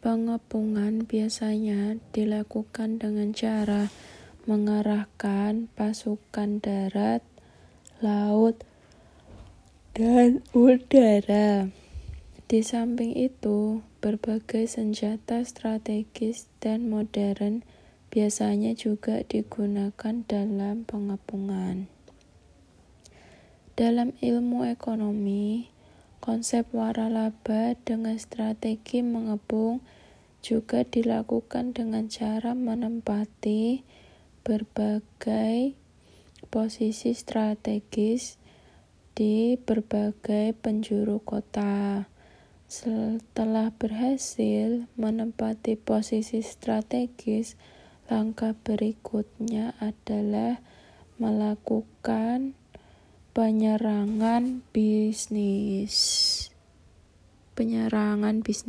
Pengepungan biasanya dilakukan dengan cara mengerahkan pasukan darat, laut, dan udara. Di samping itu, berbagai senjata strategis dan modern biasanya juga digunakan dalam pengepungan. Dalam ilmu ekonomi, Konsep waralaba dengan strategi mengepung juga dilakukan dengan cara menempati berbagai posisi strategis di berbagai penjuru kota. Setelah berhasil menempati posisi strategis, langkah berikutnya adalah melakukan penyerangan bisnis. Penyerangan bisnis